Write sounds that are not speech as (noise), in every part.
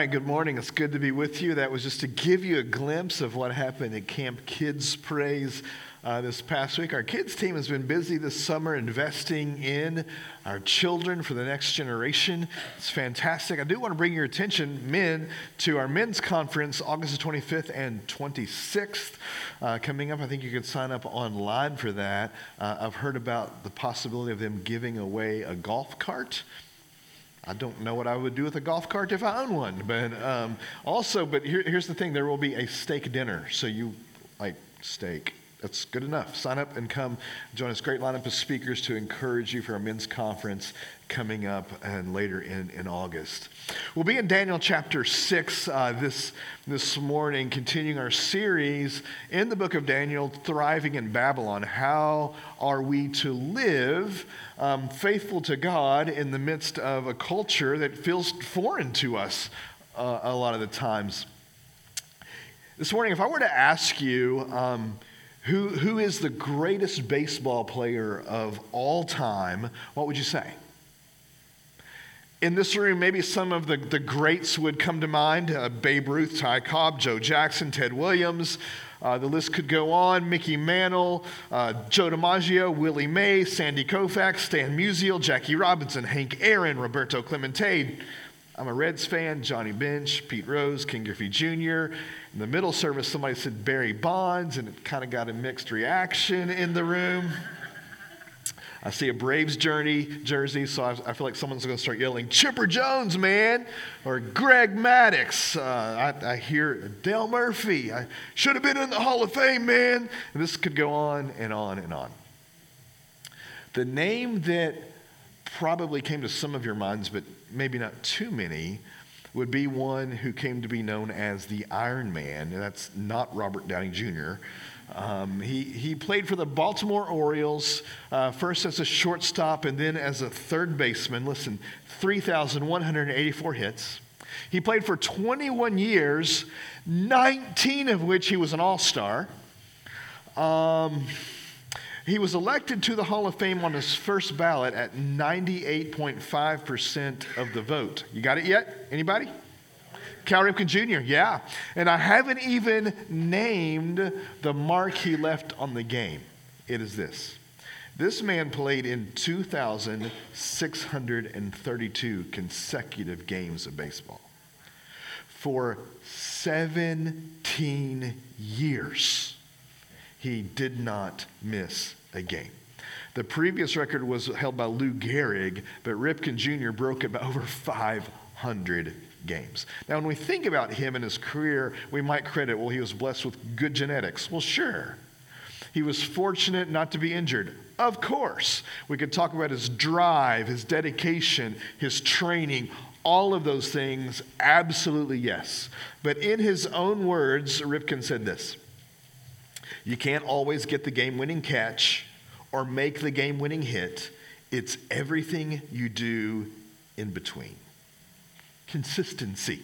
Right, good morning. It's good to be with you. That was just to give you a glimpse of what happened at Camp Kids Praise uh, this past week. Our kids team has been busy this summer investing in our children for the next generation. It's fantastic. I do want to bring your attention, men, to our men's conference August the 25th and 26th uh, coming up. I think you can sign up online for that. Uh, I've heard about the possibility of them giving away a golf cart. I don't know what I would do with a golf cart if I own one. But um, also, but here, here's the thing: there will be a steak dinner. So you like steak. That's good enough. Sign up and come join us. Great lineup of speakers to encourage you for our men's conference coming up and later in, in August. We'll be in Daniel chapter 6 uh, this, this morning, continuing our series in the book of Daniel, Thriving in Babylon. How are we to live um, faithful to God in the midst of a culture that feels foreign to us uh, a lot of the times? This morning, if I were to ask you, um, who, who is the greatest baseball player of all time, what would you say? In this room, maybe some of the, the greats would come to mind uh, Babe Ruth, Ty Cobb, Joe Jackson, Ted Williams. Uh, the list could go on Mickey Mantle, uh, Joe DiMaggio, Willie Mays, Sandy Koufax, Stan Musial, Jackie Robinson, Hank Aaron, Roberto Clemente. I'm a Reds fan, Johnny Bench, Pete Rose, Ken Griffey Jr. In the middle service, somebody said Barry Bonds, and it kind of got a mixed reaction in the room. I see a Braves journey, jersey, so I, I feel like someone's going to start yelling, Chipper Jones, man, or Greg Maddux. Uh, I, I, hear Dale Murphy. I should have been in the Hall of Fame, man. And this could go on and on and on. The name that probably came to some of your minds, but maybe not too many, would be one who came to be known as the Iron Man. And that's not Robert Downey Jr. Um, he, he played for the Baltimore Orioles, uh, first as a shortstop and then as a third baseman. Listen, 3,184 hits. He played for 21 years, 19 of which he was an all star. Um, he was elected to the Hall of Fame on his first ballot at 98.5% of the vote. You got it yet? Anybody? Cal Ripken Jr., yeah. And I haven't even named the mark he left on the game. It is this. This man played in 2,632 consecutive games of baseball for 17 years he did not miss a game. The previous record was held by Lou Gehrig, but Ripken Jr. broke it by over 500 games. Now, when we think about him and his career, we might credit, well, he was blessed with good genetics. Well, sure. He was fortunate not to be injured. Of course. We could talk about his drive, his dedication, his training, all of those things. Absolutely yes. But in his own words, Ripken said this you can't always get the game winning catch or make the game winning hit. It's everything you do in between. Consistency.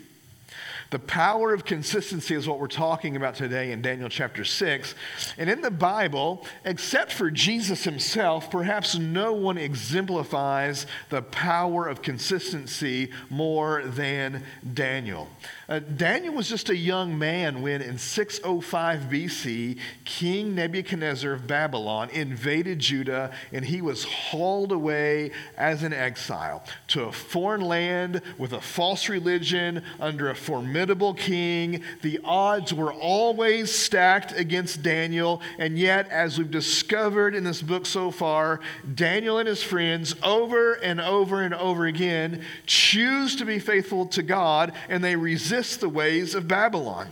The power of consistency is what we're talking about today in Daniel chapter 6. And in the Bible, except for Jesus himself, perhaps no one exemplifies the power of consistency more than Daniel. Uh, Daniel was just a young man when, in 605 BC, King Nebuchadnezzar of Babylon invaded Judah and he was hauled away as an exile to a foreign land with a false religion under a formidable king. The odds were always stacked against Daniel, and yet, as we've discovered in this book so far, Daniel and his friends, over and over and over again, choose to be faithful to God and they resist resist the ways of Babylon.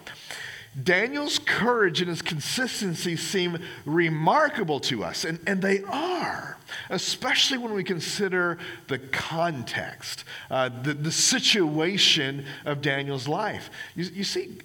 Daniel's courage and his consistency seem remarkable to us, and, and they are, especially when we consider the context, uh, the, the situation of Daniel's life. You, you see,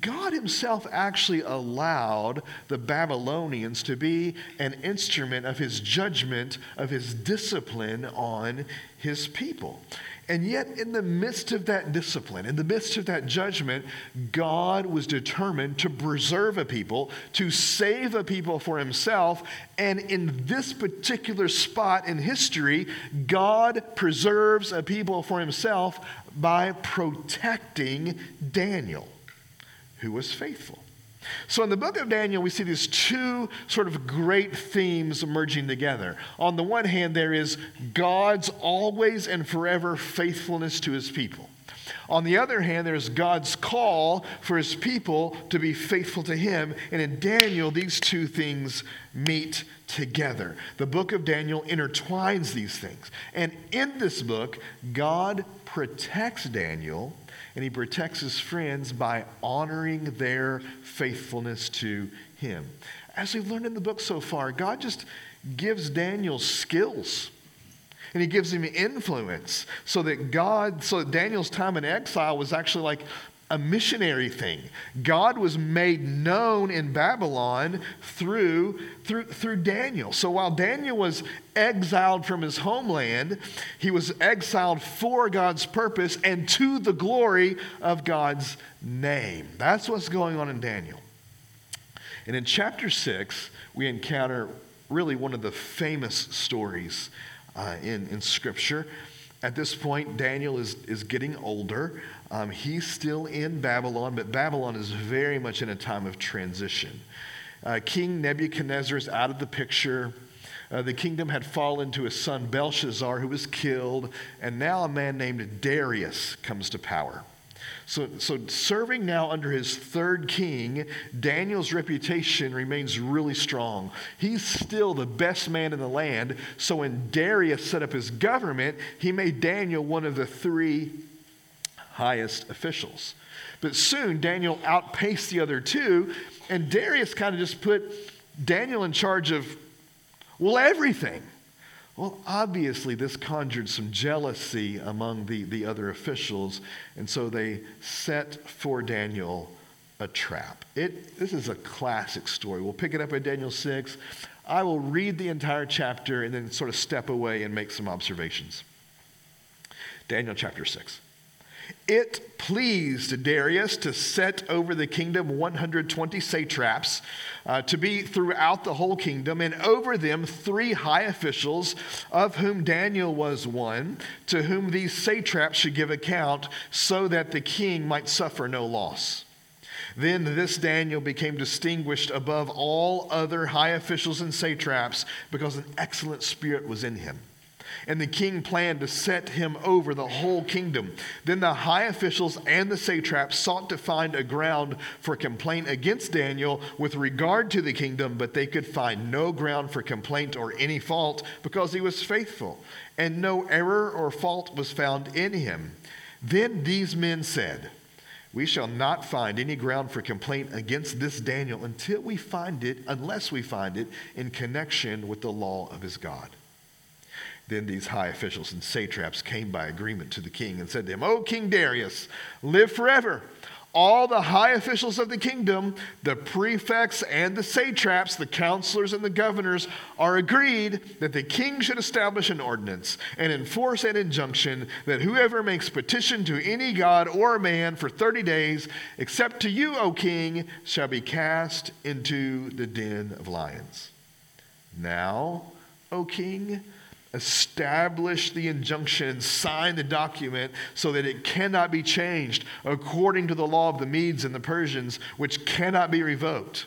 God Himself actually allowed the Babylonians to be an instrument of His judgment, of His discipline on His people. And yet, in the midst of that discipline, in the midst of that judgment, God was determined to preserve a people, to save a people for himself. And in this particular spot in history, God preserves a people for himself by protecting Daniel, who was faithful. So, in the book of Daniel, we see these two sort of great themes merging together. On the one hand, there is God's always and forever faithfulness to his people. On the other hand, there's God's call for his people to be faithful to him. And in Daniel, these two things meet together. The book of Daniel intertwines these things. And in this book, God protects Daniel and he protects his friends by honoring their faithfulness to him. As we've learned in the book so far, God just gives Daniel skills and he gives him influence so that God, so that Daniel's time in exile was actually like a missionary thing. God was made known in Babylon through, through, through Daniel. So while Daniel was exiled from his homeland, he was exiled for God's purpose and to the glory of God's name. That's what's going on in Daniel. And in chapter 6, we encounter really one of the famous stories uh, in, in Scripture. At this point, Daniel is, is getting older. Um, he's still in Babylon, but Babylon is very much in a time of transition. Uh, King Nebuchadnezzar is out of the picture. Uh, the kingdom had fallen to his son Belshazzar, who was killed, and now a man named Darius comes to power. So, so, serving now under his third king, Daniel's reputation remains really strong. He's still the best man in the land. So, when Darius set up his government, he made Daniel one of the three highest officials. But soon, Daniel outpaced the other two, and Darius kind of just put Daniel in charge of, well, everything. Well, obviously, this conjured some jealousy among the, the other officials, and so they set for Daniel a trap. It, this is a classic story. We'll pick it up at Daniel 6. I will read the entire chapter and then sort of step away and make some observations. Daniel chapter 6. It pleased Darius to set over the kingdom 120 satraps uh, to be throughout the whole kingdom, and over them three high officials, of whom Daniel was one, to whom these satraps should give account, so that the king might suffer no loss. Then this Daniel became distinguished above all other high officials and satraps because an excellent spirit was in him and the king planned to set him over the whole kingdom. Then the high officials and the satraps sought to find a ground for complaint against Daniel with regard to the kingdom, but they could find no ground for complaint or any fault because he was faithful, and no error or fault was found in him. Then these men said, we shall not find any ground for complaint against this Daniel until we find it, unless we find it in connection with the law of his God. Then these high officials and satraps came by agreement to the king and said to him, O King Darius, live forever. All the high officials of the kingdom, the prefects and the satraps, the counselors and the governors, are agreed that the king should establish an ordinance and enforce an injunction that whoever makes petition to any god or man for 30 days, except to you, O king, shall be cast into the den of lions. Now, O king, establish the injunction and sign the document so that it cannot be changed according to the law of the Medes and the Persians, which cannot be revoked.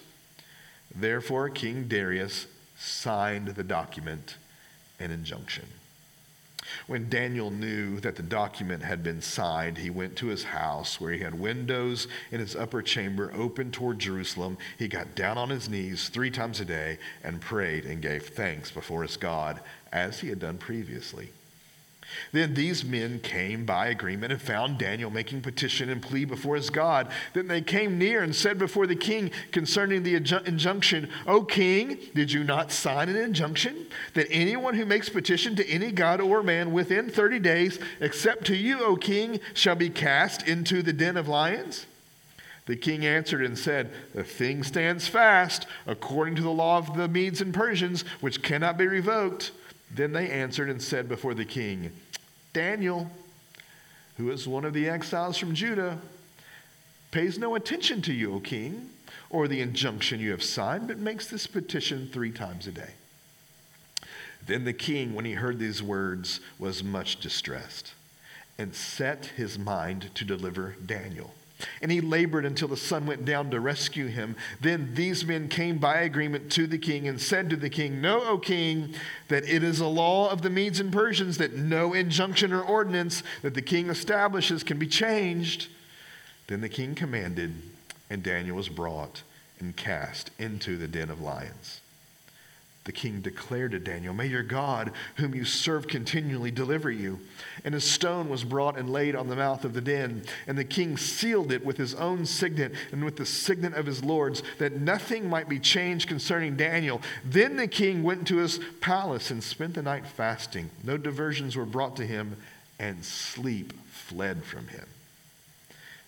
Therefore, King Darius signed the document and injunction. When Daniel knew that the document had been signed, he went to his house where he had windows in his upper chamber open toward Jerusalem. He got down on his knees three times a day and prayed and gave thanks before his God as he had done previously. Then these men came by agreement and found Daniel making petition and plea before his God. Then they came near and said before the king concerning the injunction, O king, did you not sign an injunction that anyone who makes petition to any god or man within 30 days, except to you, O king, shall be cast into the den of lions? The king answered and said, The thing stands fast according to the law of the Medes and Persians, which cannot be revoked. Then they answered and said before the king, Daniel, who is one of the exiles from Judah, pays no attention to you, O king, or the injunction you have signed, but makes this petition three times a day. Then the king, when he heard these words, was much distressed and set his mind to deliver Daniel. And he labored until the sun went down to rescue him. Then these men came by agreement to the king and said to the king, Know, O king, that it is a law of the Medes and Persians that no injunction or ordinance that the king establishes can be changed. Then the king commanded, and Daniel was brought and cast into the den of lions the king declared to Daniel, May your God, whom you serve continually, deliver you. And a stone was brought and laid on the mouth of the den. And the king sealed it with his own signet and with the signet of his lords, that nothing might be changed concerning Daniel. Then the king went to his palace and spent the night fasting. No diversions were brought to him, and sleep fled from him.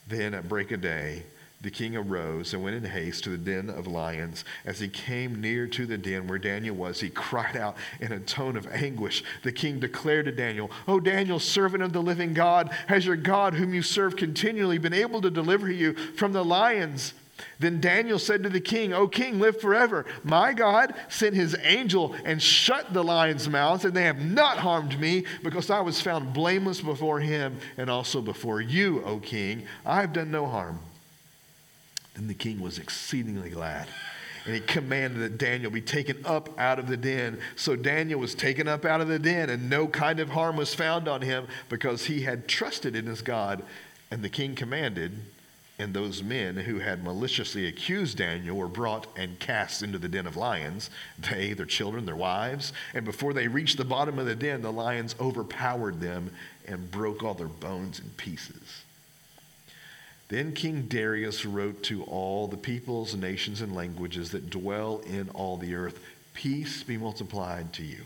Then at break of day, the king arose and went in haste to the den of lions. As he came near to the den where Daniel was, he cried out in a tone of anguish. The king declared to Daniel, O Daniel, servant of the living God, has your God, whom you serve continually, been able to deliver you from the lions? Then Daniel said to the king, O king, live forever. My God sent his angel and shut the lions' mouths, and they have not harmed me, because I was found blameless before him and also before you, O king. I have done no harm. Then the king was exceedingly glad. And he commanded that Daniel be taken up out of the den. So Daniel was taken up out of the den, and no kind of harm was found on him because he had trusted in his God. And the king commanded, and those men who had maliciously accused Daniel were brought and cast into the den of lions, they, their children, their wives. And before they reached the bottom of the den, the lions overpowered them and broke all their bones in pieces. Then King Darius wrote to all the peoples, nations, and languages that dwell in all the earth Peace be multiplied to you.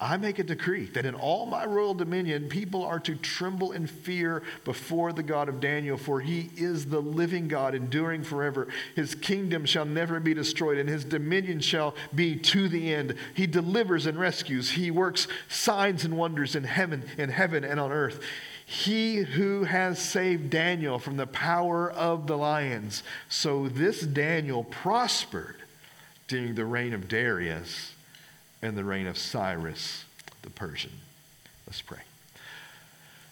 I make a decree that in all my royal dominion, people are to tremble in fear before the God of Daniel, for he is the living God, enduring forever. His kingdom shall never be destroyed, and his dominion shall be to the end. He delivers and rescues. He works signs and wonders in heaven, in heaven and on earth. He who has saved Daniel from the power of the lions. So this Daniel prospered during the reign of Darius and the reign of Cyrus the Persian. Let's pray.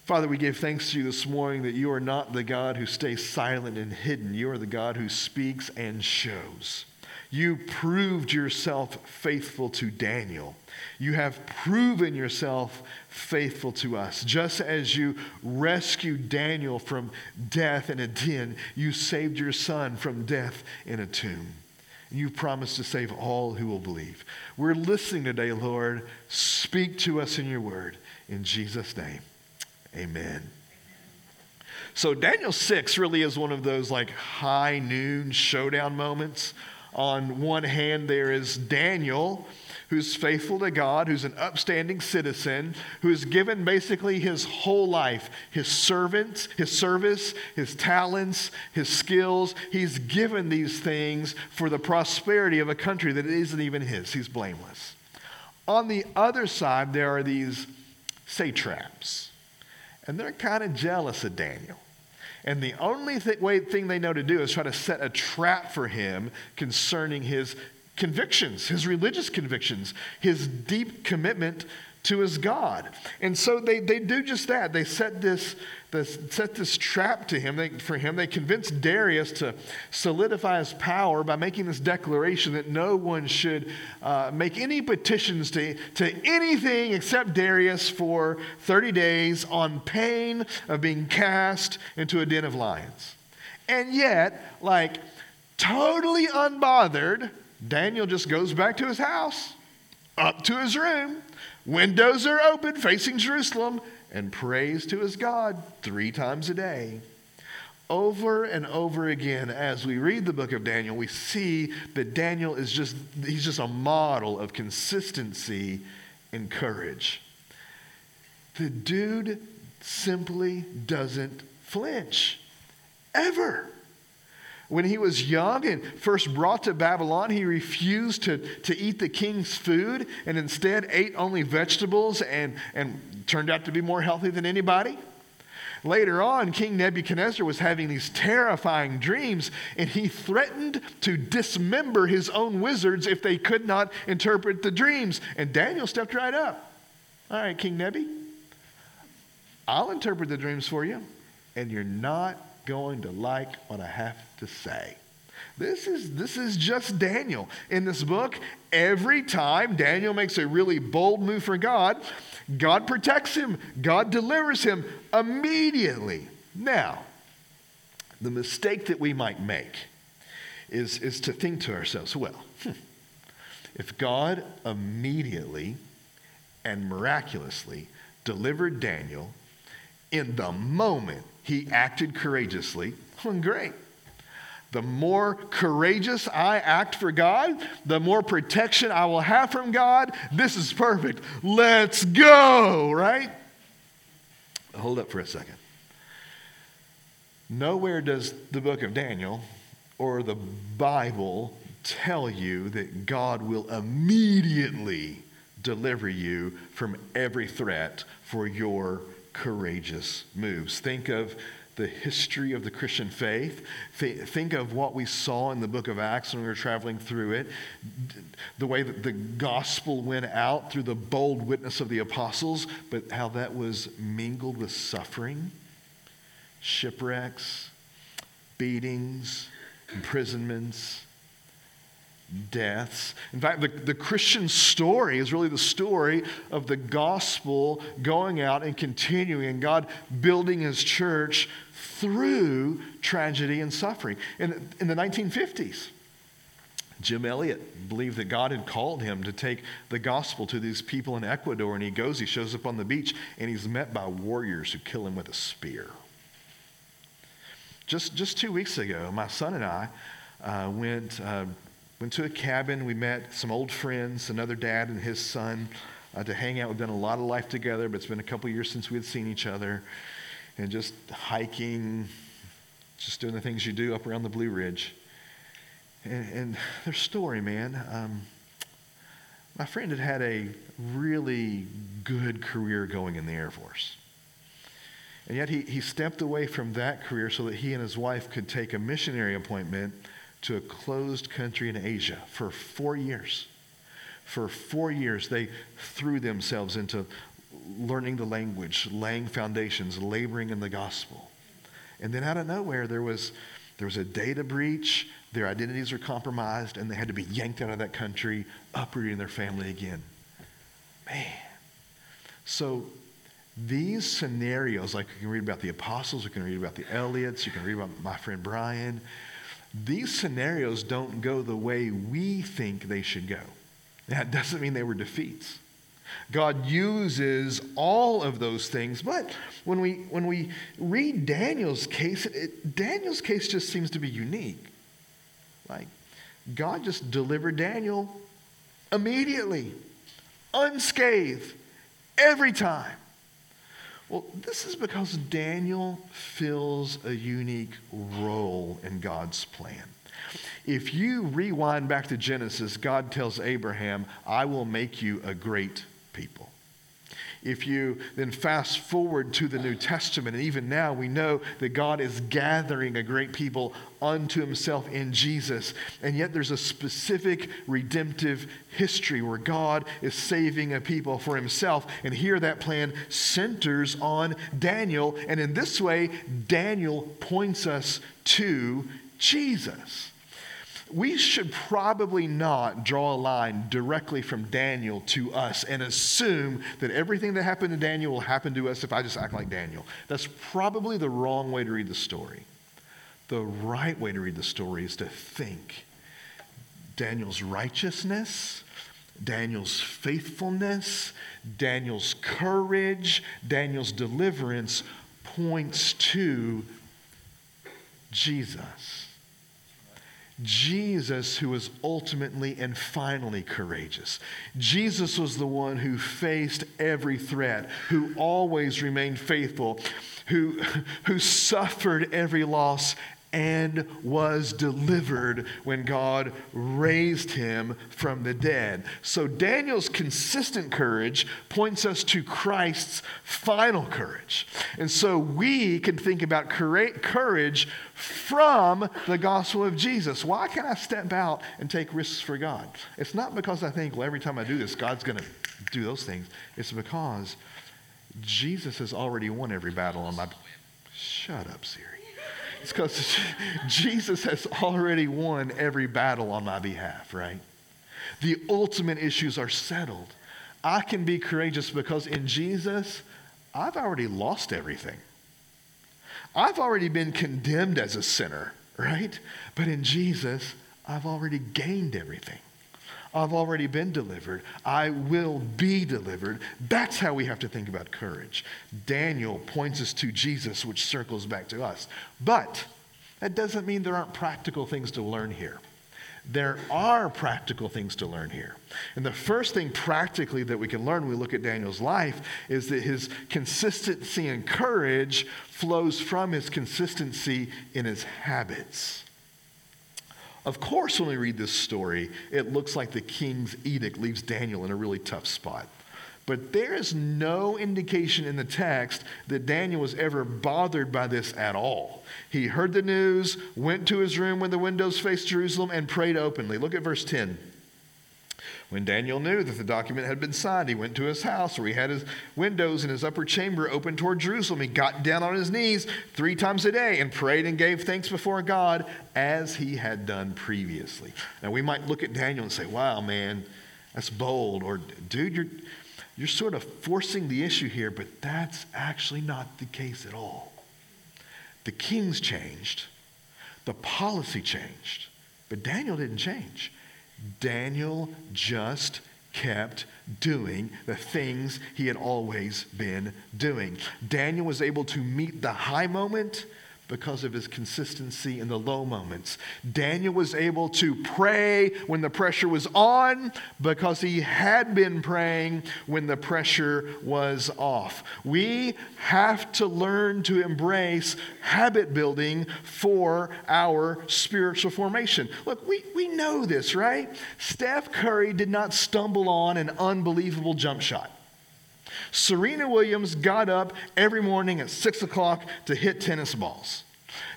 Father, we give thanks to you this morning that you are not the God who stays silent and hidden. You are the God who speaks and shows. You proved yourself faithful to Daniel. You have proven yourself faithful to us. Just as you rescued Daniel from death in a den, you saved your son from death in a tomb. You promised to save all who will believe. We're listening today, Lord. Speak to us in your word. In Jesus' name, amen. So, Daniel 6 really is one of those like high noon showdown moments on one hand, there is Daniel, who's faithful to God, who's an upstanding citizen, who has given basically his whole life, his servants, his service, his talents, his skills. He's given these things for the prosperity of a country that isn't even his. He's blameless. On the other side, there are these satraps, and they're kind of jealous of Daniel. And the only th- way, thing they know to do is try to set a trap for him concerning his convictions, his religious convictions, his deep commitment to his God. And so they, they do just that. They set this, this, set this trap to him, they, for him. They convince Darius to solidify his power by making this declaration that no one should uh, make any petitions to, to anything except Darius for 30 days on pain of being cast into a den of lions. And yet, like, totally unbothered, Daniel just goes back to his house, up to his room, Windows are open facing Jerusalem and prays to his God three times a day. Over and over again, as we read the book of Daniel, we see that Daniel is just, he's just a model of consistency and courage. The dude simply doesn't flinch, ever. When he was young and first brought to Babylon, he refused to, to eat the king's food and instead ate only vegetables and, and turned out to be more healthy than anybody. Later on, King Nebuchadnezzar was having these terrifying dreams, and he threatened to dismember his own wizards if they could not interpret the dreams. And Daniel stepped right up. All right, King Nebi, I'll interpret the dreams for you, and you're not going to like what I have to say. This is, this is just Daniel. In this book, every time Daniel makes a really bold move for God, God protects him, God delivers him immediately. Now, the mistake that we might make is, is to think to ourselves, well, hmm, if God immediately and miraculously delivered Daniel in the moment he acted courageously, (laughs) great. The more courageous I act for God, the more protection I will have from God. This is perfect. Let's go, right? Hold up for a second. Nowhere does the book of Daniel or the Bible tell you that God will immediately deliver you from every threat for your courageous moves. Think of the history of the Christian faith. Think of what we saw in the book of Acts when we were traveling through it. The way that the gospel went out through the bold witness of the apostles, but how that was mingled with suffering, shipwrecks, beatings, imprisonments deaths. In fact, the, the Christian story is really the story of the gospel going out and continuing, and God building his church through tragedy and suffering. In, in the 1950s, Jim Elliot believed that God had called him to take the gospel to these people in Ecuador, and he goes, he shows up on the beach, and he's met by warriors who kill him with a spear. Just, just two weeks ago, my son and I uh, went uh, Went to a cabin. We met some old friends, another dad and his son, uh, to hang out. We've done a lot of life together, but it's been a couple years since we had seen each other. And just hiking, just doing the things you do up around the Blue Ridge. And, and their story, man. Um, my friend had had a really good career going in the Air Force. And yet he, he stepped away from that career so that he and his wife could take a missionary appointment to a closed country in Asia for four years. For four years, they threw themselves into learning the language, laying foundations, laboring in the gospel. And then out of nowhere, there was, there was a data breach, their identities were compromised, and they had to be yanked out of that country, uprooting their family again. Man. So these scenarios, like you can read about the apostles, you can read about the Elliots, you can read about my friend Brian, these scenarios don't go the way we think they should go. That doesn't mean they were defeats. God uses all of those things, but when we, when we read Daniel's case, it, Daniel's case just seems to be unique. Like, God just delivered Daniel immediately, unscathed, every time. Well, this is because Daniel fills a unique role in God's plan. If you rewind back to Genesis, God tells Abraham, I will make you a great people. If you then fast forward to the New Testament, and even now we know that God is gathering a great people unto himself in Jesus. And yet there's a specific redemptive history where God is saving a people for himself. And here that plan centers on Daniel. And in this way, Daniel points us to Jesus we should probably not draw a line directly from Daniel to us and assume that everything that happened to Daniel will happen to us if I just act like Daniel. That's probably the wrong way to read the story. The right way to read the story is to think Daniel's righteousness, Daniel's faithfulness, Daniel's courage, Daniel's deliverance points to Jesus. Jesus, who was ultimately and finally courageous. Jesus was the one who faced every threat, who always remained faithful, who, who suffered every loss and was delivered when God raised him from the dead. So Daniel's consistent courage points us to Christ's final courage. And so we can think about courage from the gospel of Jesus. Why can I step out and take risks for God? It's not because I think, well, every time I do this, God's going to do those things. It's because Jesus has already won every battle on my. Shut up, Siri. It's because (laughs) Jesus has already won every battle on my behalf, right? The ultimate issues are settled. I can be courageous because in Jesus, I've already lost everything. I've already been condemned as a sinner, right? But in Jesus, I've already gained everything. I've already been delivered. I will be delivered. That's how we have to think about courage. Daniel points us to Jesus, which circles back to us. But that doesn't mean there aren't practical things to learn here. There are practical things to learn here. And the first thing practically that we can learn when we look at Daniel's life is that his consistency and courage flows from his consistency in his habits. Of course, when we read this story, it looks like the king's edict leaves Daniel in a really tough spot. But there is no indication in the text that Daniel was ever bothered by this at all. He heard the news, went to his room when the windows faced Jerusalem, and prayed openly. Look at verse 10. When Daniel knew that the document had been signed, he went to his house where he had his windows in his upper chamber open toward Jerusalem. He got down on his knees three times a day and prayed and gave thanks before God as he had done previously. Now, we might look at Daniel and say, wow, man, that's bold. Or, dude, you're, you're sort of forcing the issue here, but that's actually not the case at all. The kings changed, the policy changed, but Daniel didn't change. Daniel just kept doing the things he had always been doing. Daniel was able to meet the high moment because of his consistency in the low moments. Daniel was able to pray when the pressure was on because he had been praying when the pressure was off. We have to learn to embrace habit building for our spiritual formation. Look, we, we know this, right? Steph Curry did not stumble on an unbelievable jump shot. Serena Williams got up every morning at six o'clock to hit tennis balls.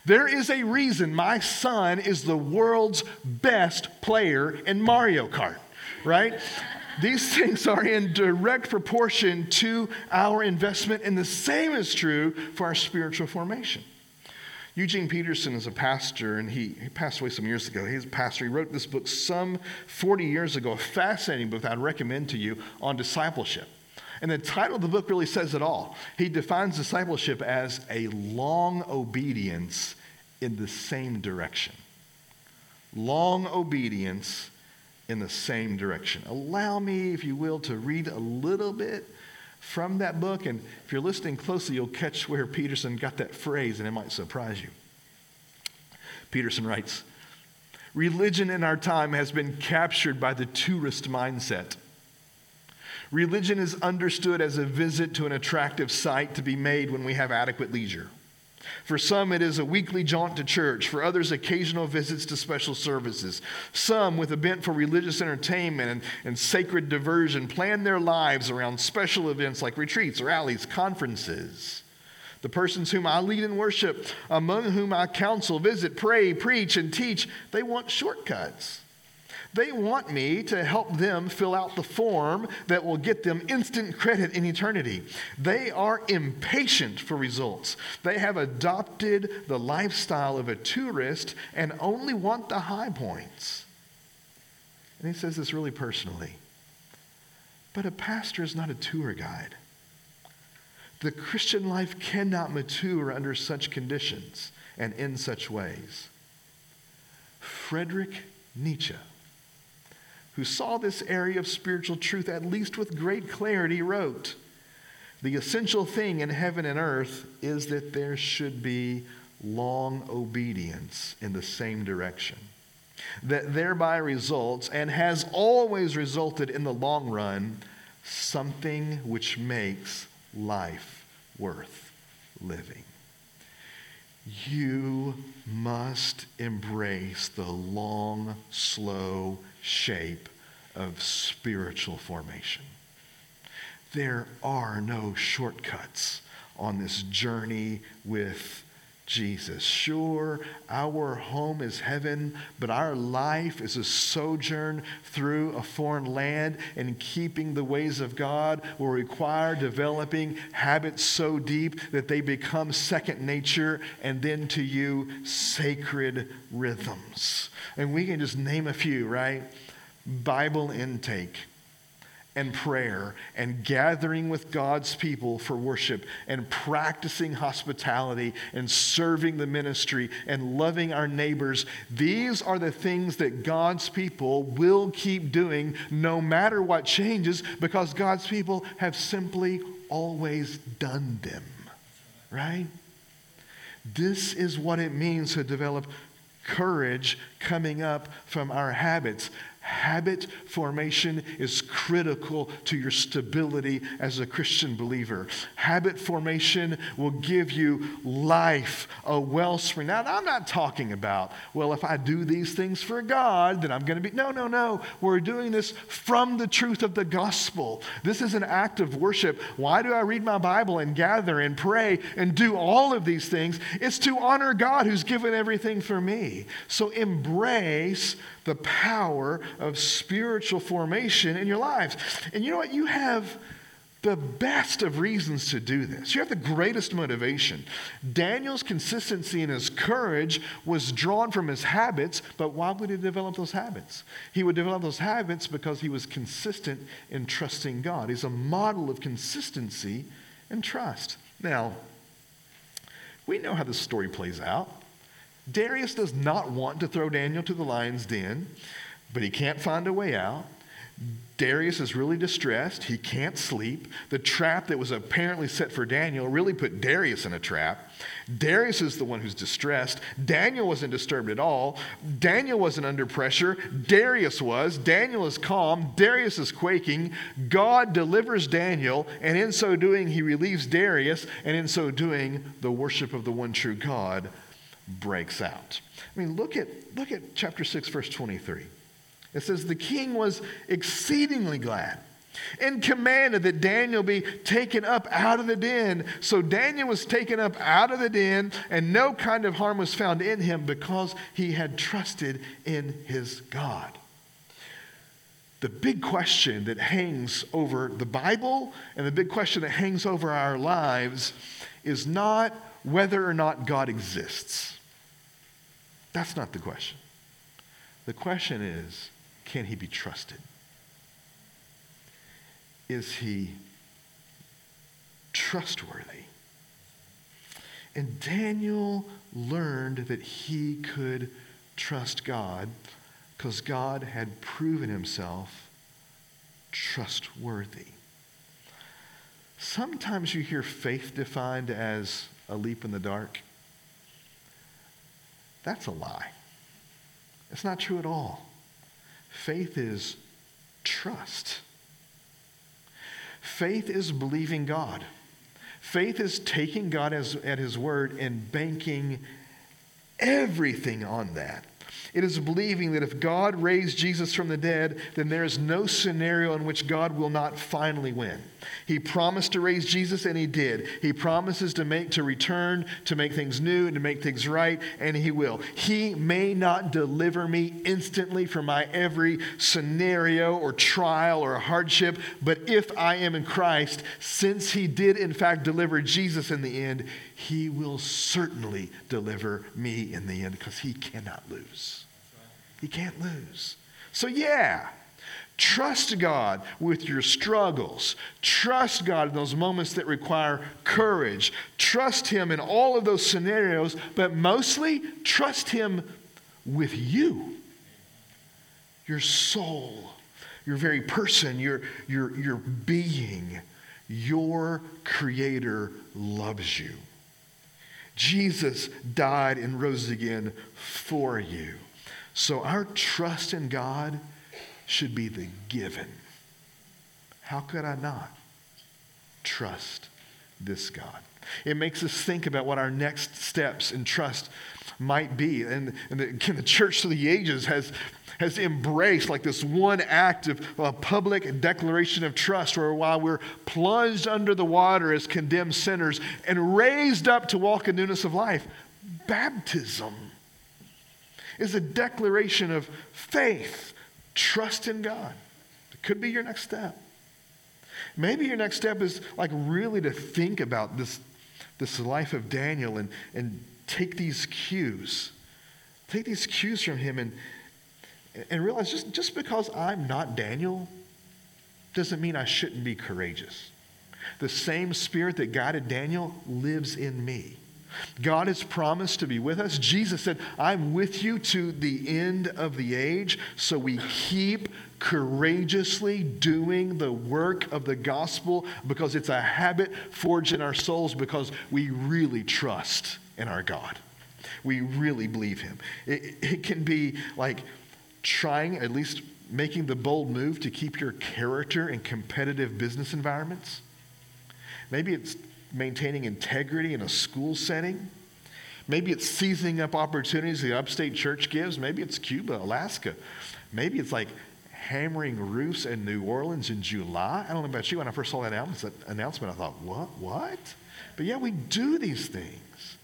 There is a reason my son is the world's best player in Mario Kart, right? These (laughs) things are in direct proportion to our investment, and the same is true for our spiritual formation. Eugene Peterson is a pastor, and he, he passed away some years ago. He's a pastor. He wrote this book some 40 years ago, a fascinating book I'd recommend to you on discipleship. And the title of the book really says it all. He defines discipleship as a long obedience in the same direction. Long obedience in the same direction. Allow me, if you will, to read a little bit from that book. And if you're listening closely, you'll catch where Peterson got that phrase, and it might surprise you. Peterson writes Religion in our time has been captured by the tourist mindset. Religion is understood as a visit to an attractive site to be made when we have adequate leisure. For some, it is a weekly jaunt to church. For others, occasional visits to special services. Some, with a bent for religious entertainment and, and sacred diversion, plan their lives around special events like retreats, rallies, conferences. The persons whom I lead in worship, among whom I counsel, visit, pray, preach, and teach, they want shortcuts. They want me to help them fill out the form that will get them instant credit in eternity. They are impatient for results. They have adopted the lifestyle of a tourist and only want the high points. And he says this really personally. But a pastor is not a tour guide. The Christian life cannot mature under such conditions and in such ways. Friedrich Nietzsche who saw this area of spiritual truth, at least with great clarity, wrote The essential thing in heaven and earth is that there should be long obedience in the same direction. That thereby results, and has always resulted in the long run, something which makes life worth living. You must embrace the long, slow shape of spiritual formation. There are no shortcuts on this journey with Jesus. Sure, our home is heaven, but our life is a sojourn through a foreign land, and keeping the ways of God will require developing habits so deep that they become second nature, and then to you, sacred rhythms. And we can just name a few, right? Bible intake and prayer and gathering with God's people for worship and practicing hospitality and serving the ministry and loving our neighbors. These are the things that God's people will keep doing no matter what changes because God's people have simply always done them. Right? This is what it means to develop courage coming up from our habits. Habit formation is critical to your stability as a Christian believer. Habit formation will give you life, a wellspring. Now, I'm not talking about, well, if I do these things for God, then I'm going to be. No, no, no. We're doing this from the truth of the gospel. This is an act of worship. Why do I read my Bible and gather and pray and do all of these things? It's to honor God who's given everything for me. So embrace the power of spiritual formation in your lives. And you know what? You have the best of reasons to do this. You have the greatest motivation. Daniel's consistency and his courage was drawn from his habits, but why would he develop those habits? He would develop those habits because he was consistent in trusting God. He's a model of consistency and trust. Now, we know how this story plays out. Darius does not want to throw Daniel to the lion's den, but he can't find a way out. Darius is really distressed. He can't sleep. The trap that was apparently set for Daniel really put Darius in a trap. Darius is the one who's distressed. Daniel wasn't disturbed at all. Daniel wasn't under pressure. Darius was. Daniel is calm. Darius is quaking. God delivers Daniel, and in so doing, he relieves Darius, and in so doing, the worship of the one true God breaks out. I mean, look at, look at chapter 6, verse 23. It says, The king was exceedingly glad and commanded that Daniel be taken up out of the den. So Daniel was taken up out of the den, and no kind of harm was found in him because he had trusted in his God. The big question that hangs over the Bible and the big question that hangs over our lives is not whether or not God exists. That's not the question. The question is can he be trusted? Is he trustworthy? And Daniel learned that he could trust God because God had proven himself trustworthy. Sometimes you hear faith defined as a leap in the dark. That's a lie. It's not true at all. Faith is trust. Faith is believing God. Faith is taking God as, at His word and banking everything on that. It is believing that if God raised Jesus from the dead, then there is no scenario in which God will not finally win. He promised to raise Jesus and he did. He promises to make to return, to make things new and to make things right, and he will. He may not deliver me instantly from my every scenario or trial or hardship, but if I am in Christ, since he did in fact deliver Jesus in the end, he will certainly deliver me in the end because he cannot lose. He can't lose. So, yeah, trust God with your struggles. Trust God in those moments that require courage. Trust Him in all of those scenarios, but mostly trust Him with you, your soul, your very person, your, your, your being. Your Creator loves you. Jesus died and rose again for you. So our trust in God should be the given. How could I not trust this God. It makes us think about what our next steps in trust might be. And, and the, the church through the ages has, has embraced like this one act of a public declaration of trust where while we're plunged under the water as condemned sinners and raised up to walk in newness of life, baptism is a declaration of faith, trust in God. It could be your next step. Maybe your next step is like really to think about this, this life of Daniel and, and take these cues. Take these cues from him and, and realize just, just because I'm not Daniel doesn't mean I shouldn't be courageous. The same spirit that guided Daniel lives in me. God has promised to be with us. Jesus said, I'm with you to the end of the age. So we keep courageously doing the work of the gospel because it's a habit forged in our souls because we really trust in our God. We really believe Him. It, it can be like trying, at least making the bold move to keep your character in competitive business environments. Maybe it's maintaining integrity in a school setting. Maybe it's seizing up opportunities the upstate church gives. Maybe it's Cuba, Alaska. Maybe it's like hammering roofs in New Orleans in July. I don't know about you. When I first saw that announcement, I thought, what? What? But yeah, we do these things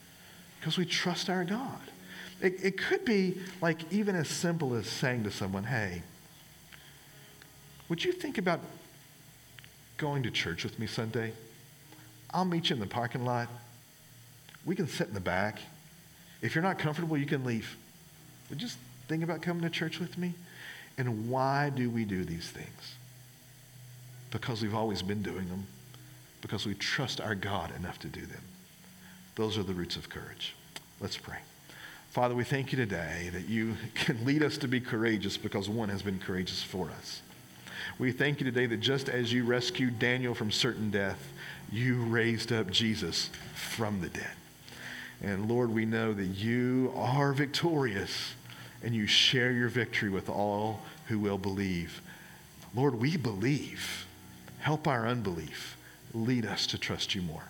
because we trust our God. It, it could be like even as simple as saying to someone, hey, would you think about going to church with me Sunday? I'll meet you in the parking lot. We can sit in the back. If you're not comfortable, you can leave. But just think about coming to church with me. And why do we do these things? Because we've always been doing them, because we trust our God enough to do them. Those are the roots of courage. Let's pray. Father, we thank you today that you (laughs) can lead us to be courageous because one has been courageous for us. We thank you today that just as you rescued Daniel from certain death, you raised up Jesus from the dead. And Lord, we know that you are victorious and you share your victory with all who will believe. Lord, we believe. Help our unbelief. Lead us to trust you more.